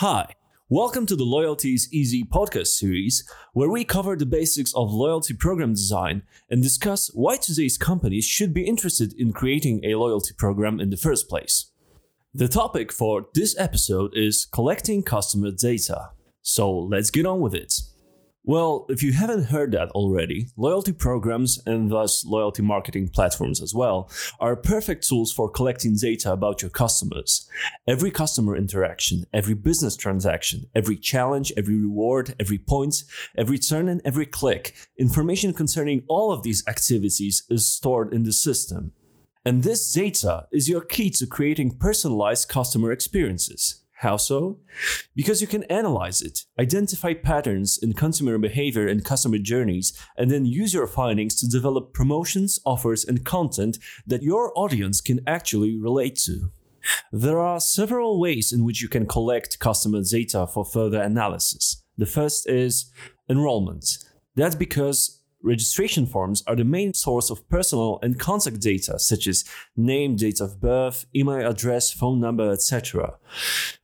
Hi, welcome to the Loyalty Is Easy podcast series, where we cover the basics of loyalty program design and discuss why today's companies should be interested in creating a loyalty program in the first place. The topic for this episode is collecting customer data. So let's get on with it. Well, if you haven't heard that already, loyalty programs and thus loyalty marketing platforms as well are perfect tools for collecting data about your customers. Every customer interaction, every business transaction, every challenge, every reward, every point, every turn, and every click, information concerning all of these activities is stored in the system. And this data is your key to creating personalized customer experiences. How so? Because you can analyze it, identify patterns in consumer behavior and customer journeys, and then use your findings to develop promotions, offers, and content that your audience can actually relate to. There are several ways in which you can collect customer data for further analysis. The first is enrollment. That's because registration forms are the main source of personal and contact data, such as name, date of birth, email address, phone number, etc.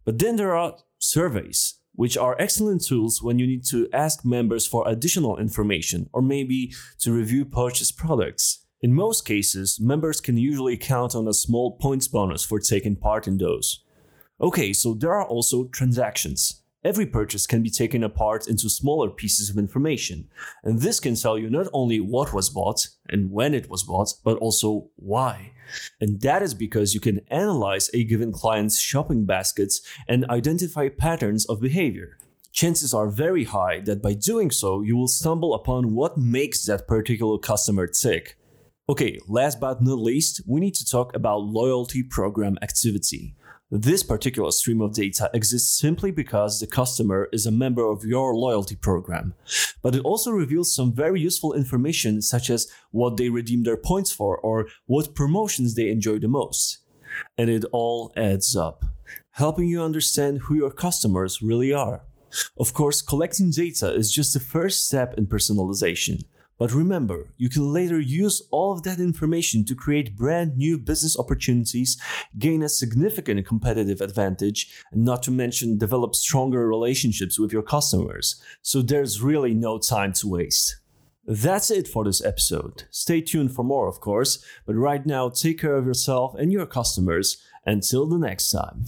But then there are surveys, which are excellent tools when you need to ask members for additional information or maybe to review purchased products. In most cases, members can usually count on a small points bonus for taking part in those. Okay, so there are also transactions. Every purchase can be taken apart into smaller pieces of information, and this can tell you not only what was bought and when it was bought, but also why. And that is because you can analyze a given client's shopping baskets and identify patterns of behavior. Chances are very high that by doing so, you will stumble upon what makes that particular customer tick. Okay, last but not least, we need to talk about loyalty program activity. This particular stream of data exists simply because the customer is a member of your loyalty program. But it also reveals some very useful information such as what they redeem their points for or what promotions they enjoy the most. And it all adds up, helping you understand who your customers really are. Of course, collecting data is just the first step in personalization. But remember, you can later use all of that information to create brand new business opportunities, gain a significant competitive advantage, and not to mention develop stronger relationships with your customers. So there's really no time to waste. That's it for this episode. Stay tuned for more, of course, but right now, take care of yourself and your customers. Until the next time.